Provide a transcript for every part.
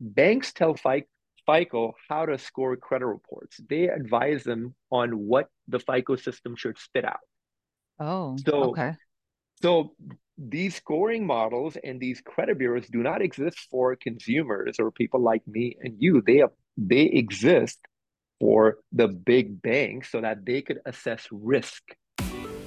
banks tell FICO how to score credit reports. They advise them on what the FICO system should spit out. Oh, so, okay. So these scoring models and these credit bureaus do not exist for consumers or people like me and you. They they exist for the big banks so that they could assess risk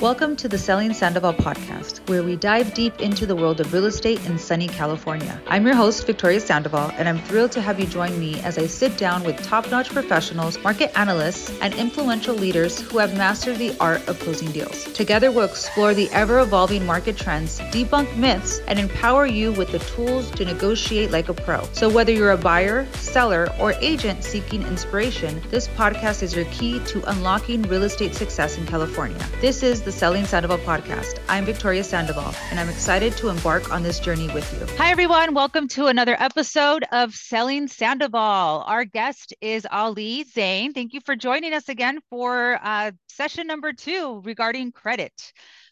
Welcome to the Selling Sandoval podcast, where we dive deep into the world of real estate in sunny California. I'm your host, Victoria Sandoval, and I'm thrilled to have you join me as I sit down with top notch professionals, market analysts, and influential leaders who have mastered the art of closing deals. Together, we'll explore the ever evolving market trends, debunk myths, and empower you with the tools to negotiate like a pro. So, whether you're a buyer, seller, or agent seeking inspiration, this podcast is your key to unlocking real estate success in California. This is the Selling Sandoval podcast. I'm Victoria Sandoval, and I'm excited to embark on this journey with you. Hi, everyone. Welcome to another episode of Selling Sandoval. Our guest is Ali Zane. Thank you for joining us again for uh, session number two regarding credit.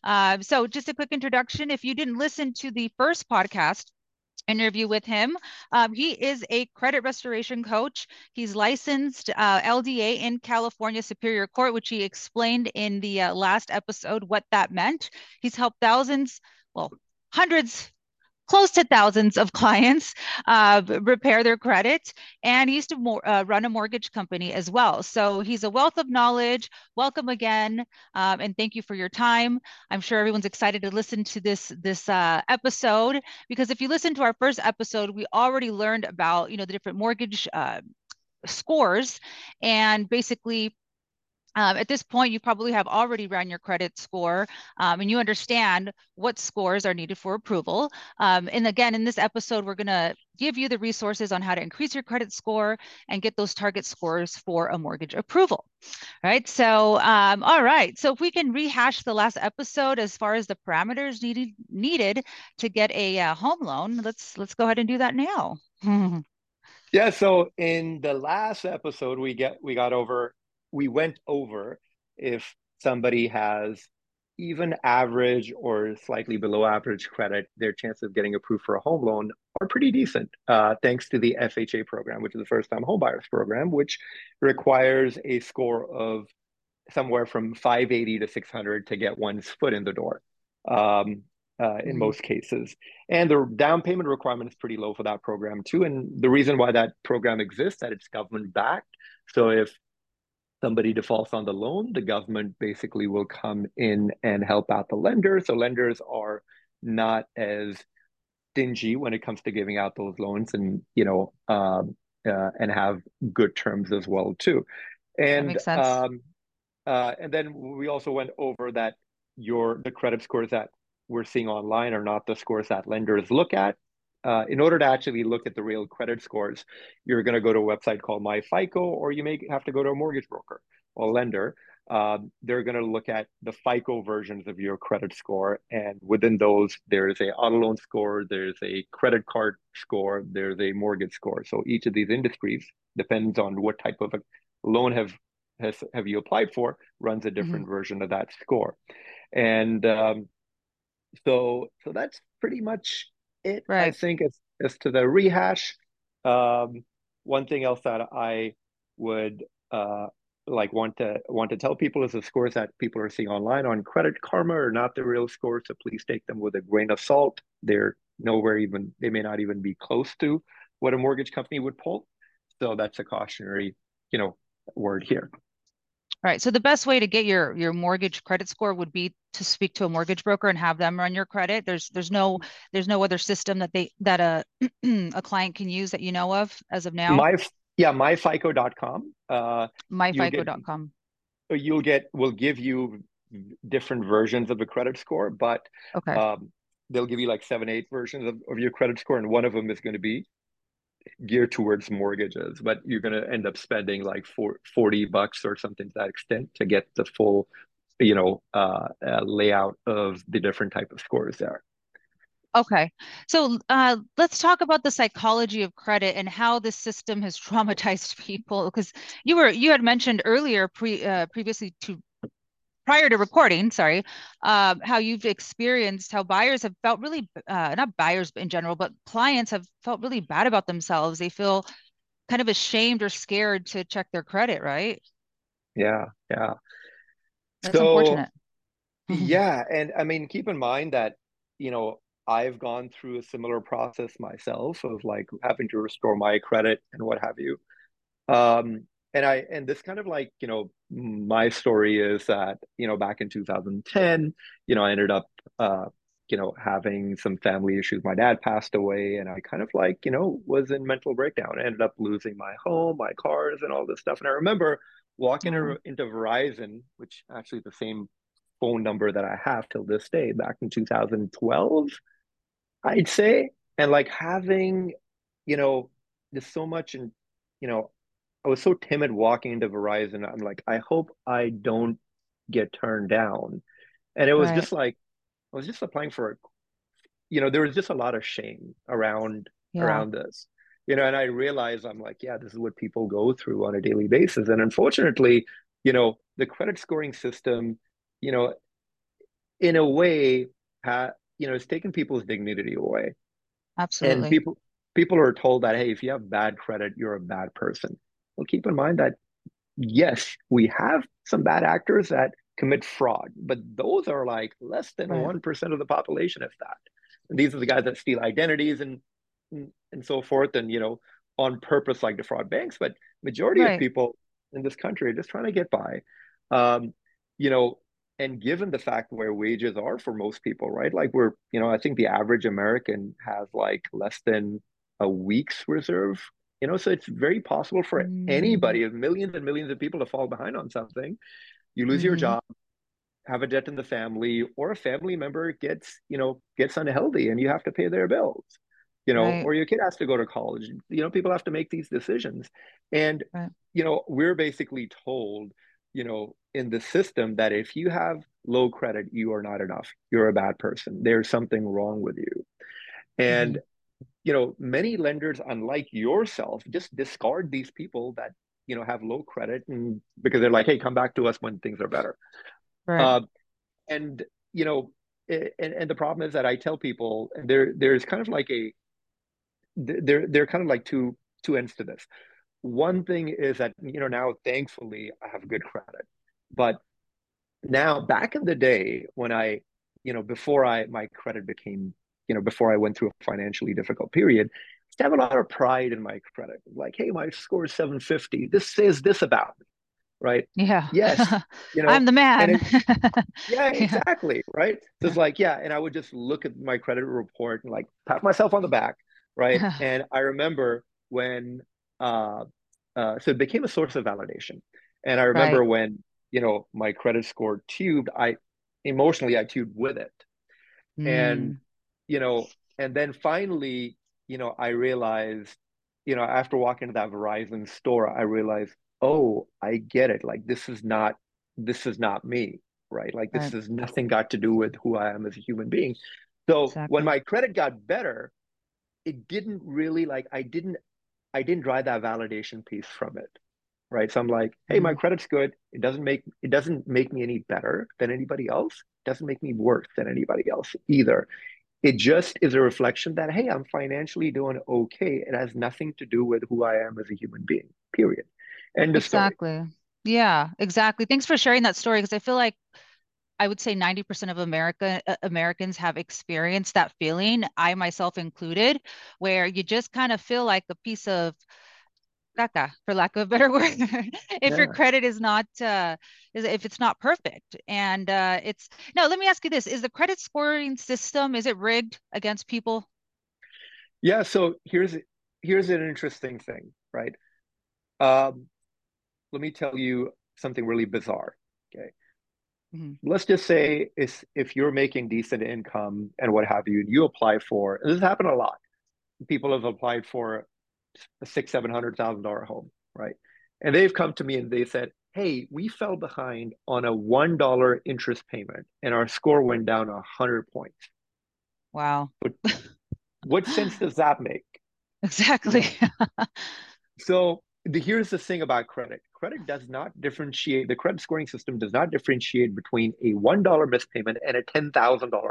Uh, so, just a quick introduction. If you didn't listen to the first podcast, interview with him. Um, he is a credit restoration coach. He's licensed uh, LDA in California Superior Court, which he explained in the uh, last episode what that meant. He's helped thousands, well, hundreds close to thousands of clients uh, repair their credit. And he used to uh, run a mortgage company as well. So he's a wealth of knowledge. Welcome again. Um, and thank you for your time. I'm sure everyone's excited to listen to this, this uh, episode because if you listen to our first episode, we already learned about, you know, the different mortgage uh, scores and basically um, at this point, you probably have already run your credit score um, and you understand what scores are needed for approval. Um, and again, in this episode, we're going to give you the resources on how to increase your credit score and get those target scores for a mortgage approval. All right. So, um, all right. So if we can rehash the last episode as far as the parameters needed needed to get a uh, home loan, let's let's go ahead and do that now. yeah. So in the last episode, we get we got over we went over if somebody has even average or slightly below average credit, their chance of getting approved for a home loan are pretty decent, uh, thanks to the FHA program, which is the first time homebuyers program, which requires a score of somewhere from 580 to 600 to get one's foot in the door um, uh, in mm-hmm. most cases. And the down payment requirement is pretty low for that program too. And the reason why that program exists, that it's government backed. So if somebody defaults on the loan, the government basically will come in and help out the lender. So lenders are not as stingy when it comes to giving out those loans, and you know, um, uh, and have good terms as well too. And that makes sense. Um, uh, and then we also went over that your the credit scores that we're seeing online are not the scores that lenders look at uh, in order to actually look at the real credit scores, you're going to go to a website called MyFICO, or you may have to go to a mortgage broker or lender. Um, they're going to look at the FICO versions of your credit score, and within those, there's a auto loan score, there's a credit card score, there's a mortgage score. So each of these industries depends on what type of a loan have has have you applied for runs a different mm-hmm. version of that score, and um, so so that's pretty much it. Right. I think as as to the rehash. Um, one thing else that I would uh, like want to want to tell people is the scores that people are seeing online on Credit Karma are not the real scores. So please take them with a grain of salt. They're nowhere even they may not even be close to what a mortgage company would pull. So that's a cautionary, you know, word here. Right. So the best way to get your your mortgage credit score would be to speak to a mortgage broker and have them run your credit. There's there's no there's no other system that they that a a client can use that you know of as of now. My yeah, myfico.com. Uh myfico.com. You'll get, you'll get will give you different versions of the credit score, but okay. Um, they'll give you like seven, eight versions of, of your credit score, and one of them is going to be geared towards mortgages, but you're going to end up spending like four, 40 bucks or something to that extent to get the full, you know, uh, uh, layout of the different type of scores there. Okay, so uh, let's talk about the psychology of credit and how this system has traumatized people. Because you were you had mentioned earlier pre uh, previously to prior to recording, sorry, uh, how you've experienced how buyers have felt really, uh, not buyers in general, but clients have felt really bad about themselves. They feel kind of ashamed or scared to check their credit, right? Yeah, yeah. That's So unfortunate. yeah, and I mean, keep in mind that, you know, I've gone through a similar process myself of like having to restore my credit and what have you. Um, and I and this kind of like, you know, my story is that, you know, back in 2010, you know, I ended up uh, you know, having some family issues. My dad passed away and I kind of like, you know, was in mental breakdown. I ended up losing my home, my cars and all this stuff. And I remember walking Oh, into Verizon, which actually the same phone number that I have till this day, back in 2012, I'd say, and like having, you know, there's so much and you know, I was so timid walking into Verizon. I'm like, I hope I don't get turned down. And it was right. just like I was just applying for, a, you know, there was just a lot of shame around Yeah. around this. You know, and I realized I'm like, yeah, this is what people go through on a daily basis. And unfortunately, you know, the credit scoring system, you know, in a way, ha, you know, it's taken people's dignity away. Absolutely. And people people are told that, hey, if you have bad credit, you're a bad person. Well, keep in mind that yes, we have some bad actors that commit fraud, but those are like less than Right. 1% of the population, if that. And these are the guys that steal identities and and so forth, and you know, on purpose like defraud banks. But majority of people in this country are just trying to get by. Um, you know, and given the fact where wages are for most people, right? Like we're, you know, I think the average American has like less than a week's reserve you know, so it's very possible for Mm-hmm. anybody, millions and millions of people to fall behind on something. You lose your Mm-hmm. job, have a debt in the family, or a family member gets, you know, gets unhealthy and you have to pay their bills, you know, Right. or your kid has to go to college. You know, people have to make these decisions. And, Right. you know, we're basically told, you know, in the system that if you have low credit, you are not enough. You're a bad person. There's something wrong with you. And you know, many lenders, unlike yourself, just discard these people that, you know, have low credit and because they're like, hey, come back to us when things are better. Right. Uh, and, you know, and, and the problem is that I tell people there there's kind of like a there there are kind of like two two ends to this. One thing is that, you know, now thankfully I have good credit. But now back in the day when I, you know, before I my credit became, you know, before I went through a financially difficult period, to have a lot of pride in my credit. Like, hey, my score is 750. This says this about me, right? Yeah. Yes, you I'm the man. it yeah, Yeah. exactly, right? So it's like, yeah, and I would just look at my credit report and like pat myself on the back, right? And I remember when uh uh so it became a source of validation. And I Right. remember when, you know, my credit score tubed, I emotionally I tubed with it. And, Mm. You know, and then finally, you know, I realized, you know, after walking to that Verizon store, I realized, oh, I get it. Like this is not this is not me, right? Like this Right. has nothing got to do with who I am as a human being. So when my credit got better, it didn't really like I didn't I didn't drive that validation piece from it. Right. So I'm like, hey, my Mm. credit's good. It doesn't make it doesn't make me any better than anybody else. It doesn't make me worse than anybody else either. It just is a reflection that, hey, I'm financially doing okay. It has nothing to do with who I am as a human being, period. End of story. Exactly. Yeah, exactly. Thanks for sharing that story because I feel like I would say 90% of America uh, Americans have experienced that feeling, I myself included, where you just kind of feel like a piece of caca, for lack of a better word, if your credit is not uh is if it's not perfect. And uh it's now let me ask you this, is the credit scoring system is it rigged against people? Yeah. So here's here's an interesting thing, right? Um, let me tell you something really bizarre. Okay. Mhm. Let's just say is if you're making decent income and what have you, you apply for, and this has happened a lot. People have applied for a six, seven hundred thousand dollar home, right? And they've come to me and they said, Hey, we fell behind on a one dollar interest payment and our score went down a hundred points. Wow. But what sense does that make? Exactly. So the, here's the thing about credit credit does not differentiate the credit scoring system does not differentiate between a $1 mispayment and a $10000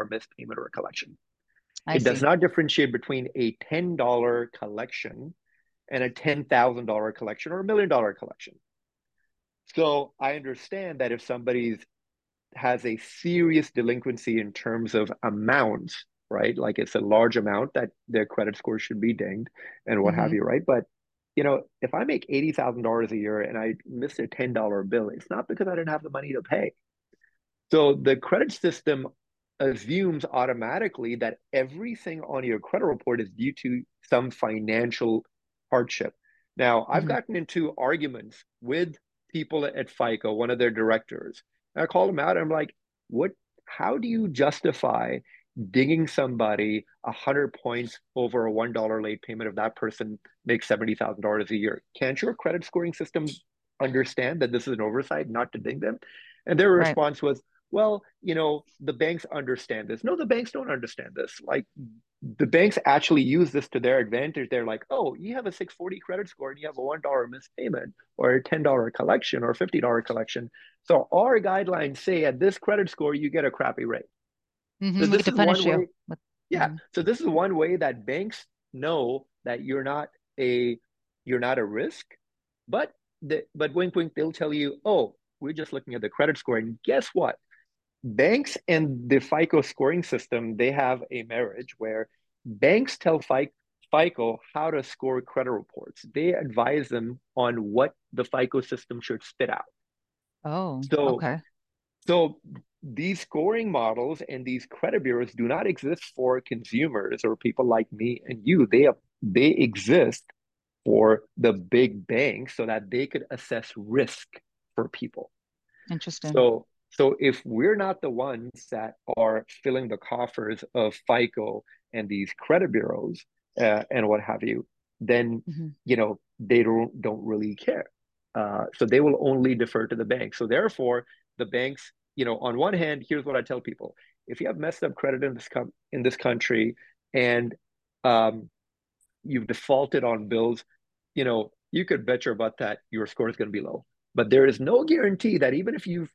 mispayment or a collection I it see. does not differentiate between a $10 collection and a $10000 collection or a million dollar collection so i understand that if somebody's has a serious delinquency in terms of amounts right like it's a large amount that their credit score should be dinged and what mm-hmm. have you right but you know, if I make eighty thousand dollars a year and I miss a ten dollar bill, it's not because I didn't have the money to pay. So the credit system assumes automatically that everything on your credit report is due to some financial hardship. Now, mm-hmm. I've gotten into arguments with people at FICO, one of their directors. And I call them out. I'm like, what? How do you justify dinging somebody a hundred points over a one dollar late payment if that person makes seventy thousand dollars a year. Can't your credit scoring system understand that this is an oversight, not to ding them? And their right. response was, well, you know, the banks understand this. No, the banks don't understand this. Like the banks actually use this to their advantage. They're like, oh, you have a 640 credit score and you have a $1 missed payment or a $10 collection or a $50 collection. So our guidelines say at this credit score, you get a crappy rate. Mm-hmm. So this is one way, yeah. Mm-hmm. So this is one way that banks know that you're not a you're not a risk, but the, but wink wink they'll tell you, oh, we're just looking at the credit score, and guess what? Banks and the FICO scoring system they have a marriage where banks tell FICO how to score credit reports. They advise them on what the FICO system should spit out. Oh, so okay. So these scoring models and these credit bureaus do not exist for consumers or people like me and you. They they exist for the big banks so that they could assess risk for people. Interesting. So so if we're not the ones that are filling the coffers of FICO and these credit bureaus uh, and what have you, then mm-hmm. you know they don't don't really care. Uh, so they will only defer to the bank. So therefore, the banks you know, on one hand, here's what I tell people: if you have messed up credit in this com- in this country, and um, you've defaulted on bills, you know, you could bet your butt that your score is going to be low. But there is no guarantee that even if you've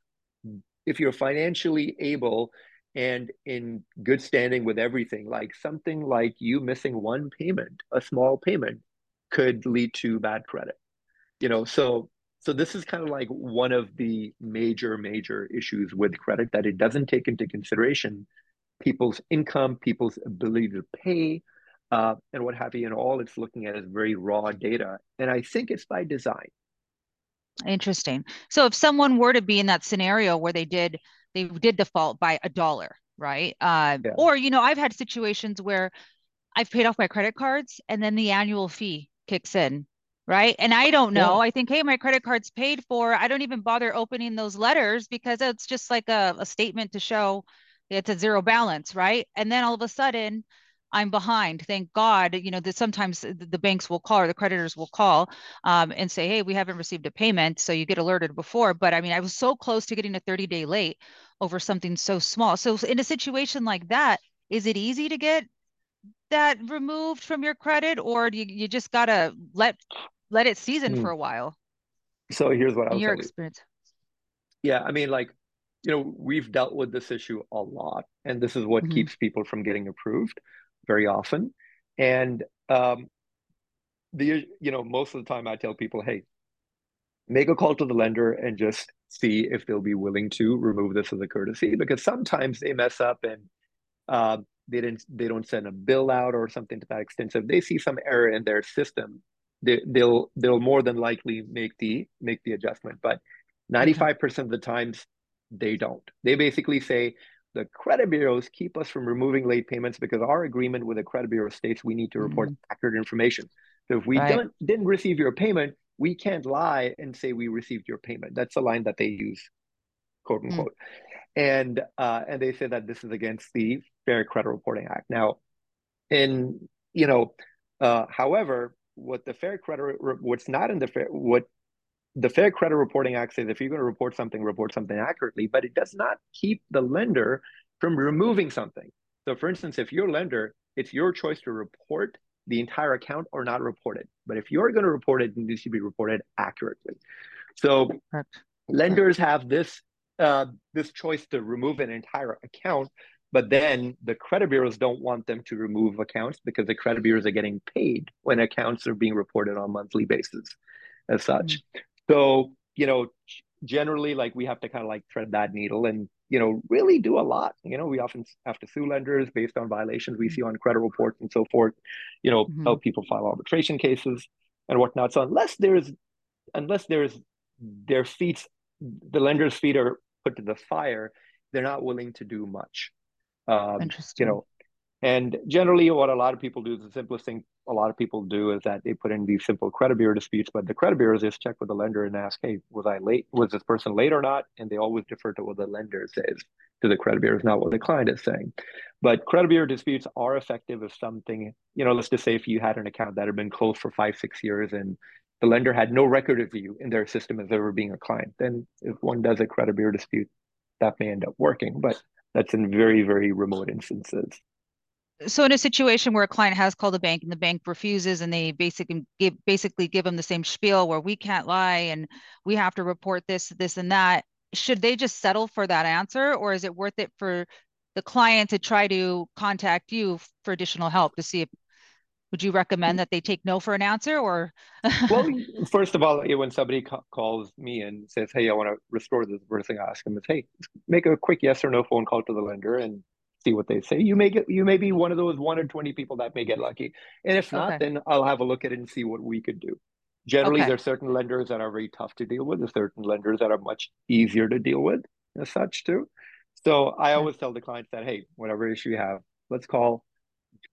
if you're financially able and in good standing with everything, like something like you missing one payment, a small payment, could lead to bad credit. You know, so so this is kind of like one of the major major issues with credit that it doesn't take into consideration people's income people's ability to pay uh, and what have you and all it's looking at is very raw data and i think it's by design interesting so if someone were to be in that scenario where they did they did default by a dollar right uh, yeah. or you know i've had situations where i've paid off my credit cards and then the annual fee kicks in right? And I don't know. Yeah. I think, hey, my credit card's paid for. I don't even bother opening those letters because it's just like a, a statement to show it's a zero balance, right? And then all of a sudden, I'm behind. Thank God, you know, that sometimes the banks will call or the creditors will call um, and say, hey, we haven't received a payment. So you get alerted before. But I mean, I was so close to getting a 30 day late over something so small. So in a situation like that, is it easy to get that removed from your credit or do you, you just got to let let it season mm. for a while. So here's what I'll your experience. You. Yeah, I mean, like, you know, we've dealt with this issue a lot, and this is what mm-hmm. keeps people from getting approved very often. And um, the you know, most of the time I tell people, hey, make a call to the lender and just see if they'll be willing to remove this as a courtesy because sometimes they mess up and uh, they didn't they don't send a bill out or something to that extent. So if they see some error in their system, they, they'll they'll more than likely make the make the adjustment. But 95% of the times they don't. They basically say the credit bureaus keep us from removing late payments because our agreement with the credit bureau states we need to report mm-hmm. accurate information. So if we right. don't didn't receive your payment, we can't lie and say we received your payment. That's the line that they use, quote mm. unquote. Mm. And uh, and they say that this is against the Fair Credit Reporting Act. Now, in you know, uh, however, what the Fair Credit what's not in the fair what the Fair Credit Reporting Act says if you're going to report something, report something accurately, but it does not keep the lender from removing something. So, for instance, if your lender, it's your choice to report the entire account or not report it. But if you're going to report it, it needs to be reported accurately. So lenders have this uh, this choice to remove an entire account, but then the credit bureaus don't want them to remove accounts because the credit bureaus are getting paid when accounts are being reported on a monthly basis, as such. Mm-hmm. So you know, generally, like we have to kind of like thread that needle and you know, really do a lot. You know, we often have to sue lenders based on violations we see on credit reports and so forth, you know, mm-hmm. help people file arbitration cases and whatnot. So unless there's unless there's their feet the lender's feet are put to the fire, they're not willing to do much. Um, Interesting. You know, and generally, what a lot of people do, the simplest thing a lot of people do is that they put in these simple credit bureau disputes, but the credit bureaus just check with the lender and ask, hey, was I late? Was this person late or not? And they always defer to what the lender says to the credit bureaus, not what the client is saying. But credit bureau disputes are effective if something, you know, let's just say if you had an account that had been closed for five, six years and the lender had no record of you in their system as ever being a client, then if one does a credit bureau dispute, that may end up working. But that's in very, very remote instances so in a situation where a client has called a bank and the bank refuses and they basically give basically give them the same spiel where we can't lie and we have to report this this and that should they just settle for that answer? Or is it worth it for the client to try to contact you for additional help to see if would you recommend that they take no for an answer or? Well first of all when somebody ca- calls me and says hey i want to restore this first thing i ask them is hey make a quick yes or no phone call to the lender and see what they say. You may get you may be one of those one or twenty people that may get lucky, and if not, okay. then I'll have a look at it and see what we could do. Generally, okay. are certain lenders that are very tough to deal with. There's certain lenders that are much easier to deal with, as such too. So I always tell the clients that hey, whatever issue you have, let's call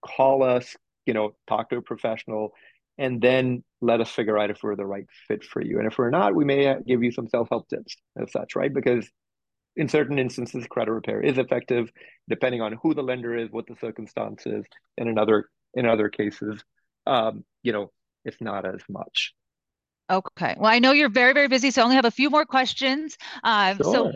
call us. You know, talk to a professional, and then let us figure out if we're the right fit for you. And if we're not, we may uh, give you some self help tips as such, right? Because in certain instances, credit repair is effective, depending on who the lender is, what the circumstances, and in other in other cases, um, you know, it's not as much. Okay. Well, I know you're very very busy, so I only have a few more questions. Uh, sure. So,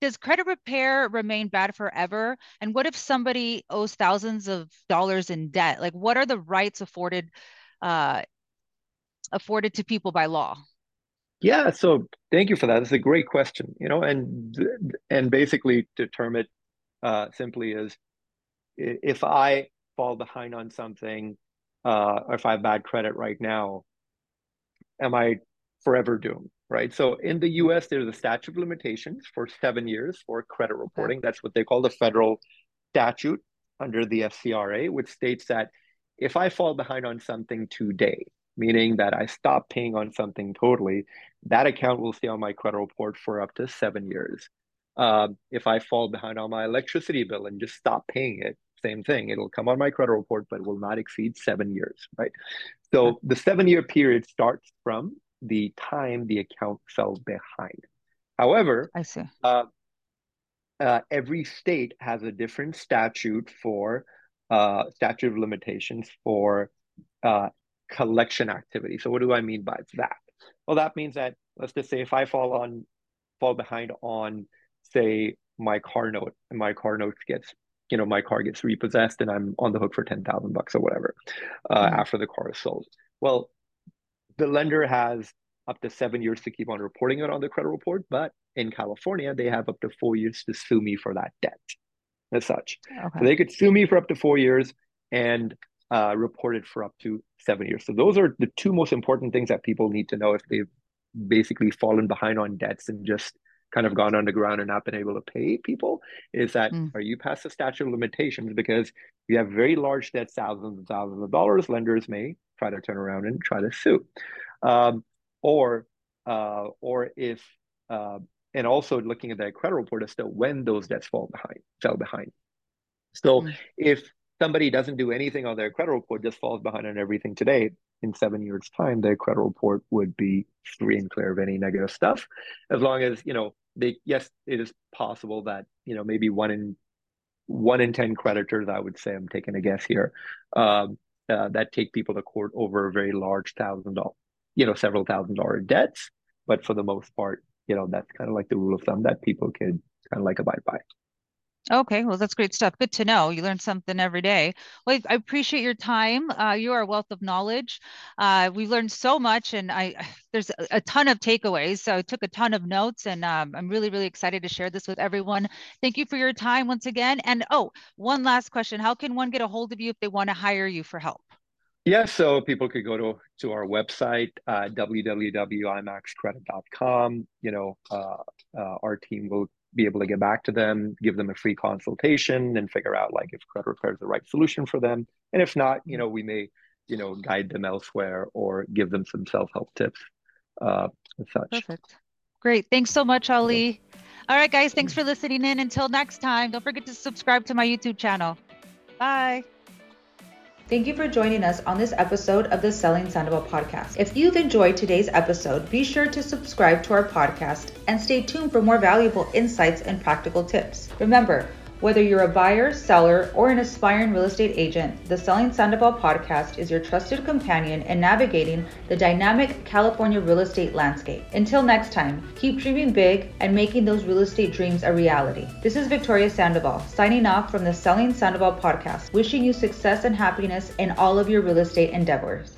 does credit repair remain bad forever? And what if somebody owes thousands of dollars in debt? Like, what are the rights afforded uh, afforded to people by law? Yeah, so thank you for that. It's a great question. You know, and and basically to term it uh, simply is, if I fall behind on something, uh, or if I have bad credit right now, am I forever doomed? Right. So in the U.S., there's a statute of limitations for seven years for credit reporting. That's what they call the federal statute under the FCRA, which states that if I fall behind on something today, meaning that I stop paying on something totally, that account will stay on my credit report for up to seven years. Um, if I fall behind on my electricity bill and just stop paying it, same thing. It'll come on my credit report, but will not exceed seven years, right? So the seven year period starts from the time the account fell behind. However, I see. Uh, uh, every state has a different statute for uh, statute of limitations for uh, collection activity. So what do I mean by that? Well, that means that let's just say if I fall on fall behind on say my car note and my car note gets you know my car gets repossessed and I'm on the hook for ten thousand bucks or whatever uh, mm-hmm. after the car is sold. Well, the lender has up to seven years to keep on reporting it on the credit report, but in California they have up to four years to sue me for that debt as such. Okay. So they could sue me for up to four years and uh, reported for up to seven years. So those are the two most important things that people need to know if they've basically fallen behind on debts and just kind of gone underground and not been able to pay people is that mm. are you past the statute of limitations because you have very large debts thousands and thousands of dollars lenders may try to turn around and try to sue um, or uh, or if uh, and also looking at that credit report as to when those debts fall behind fell behind so mm. if somebody doesn't do anything on their credit report, just falls behind on everything today, in seven years' time, their credit report would be free and clear of any negative stuff. As long as, you know, they yes, it is possible that, you know, maybe one in one in 10 creditors, I would say, I'm taking a guess here, um, uh, that take people to court over a very large thousand dollar, you know, several thousand dollar debts. But for the most part, you know, that's kind of like the rule of thumb that people could kind of like abide by. Okay, well, that's great stuff. Good to know. You learn something every day. Well, I appreciate your time. Uh, you are a wealth of knowledge. Uh, we've learned so much, and I there's a, ton of takeaways. So I took a ton of notes, and um, I'm really, really excited to share this with everyone. Thank you for your time once again. And oh, one last question: How can one get a hold of you if they want to hire you for help? Yeah, so people could go to to our website, uh, www.imaxcredit.com. You know, uh, uh, our team will be able to get back to them, give them a free consultation, and figure out like if credit repair is the right solution for them. And if not, you know, we may, you know, guide them elsewhere or give them some self help tips, uh, and such. Perfect. Great. Thanks so much, Ali. Yeah. All right, guys. Thanks for listening in. Until next time, don't forget to subscribe to my YouTube channel. Bye. Thank you for joining us on this episode of the Selling Sandoval podcast. If you've enjoyed today's episode, be sure to subscribe to our podcast and stay tuned for more valuable insights and practical tips. Remember, whether you're a buyer, seller, or an aspiring real estate agent, the Selling Sandoval podcast is your trusted companion in navigating the dynamic California real estate landscape. Until next time, keep dreaming big and making those real estate dreams a reality. This is Victoria Sandoval, signing off from the Selling Sandoval podcast, wishing you success and happiness in all of your real estate endeavors.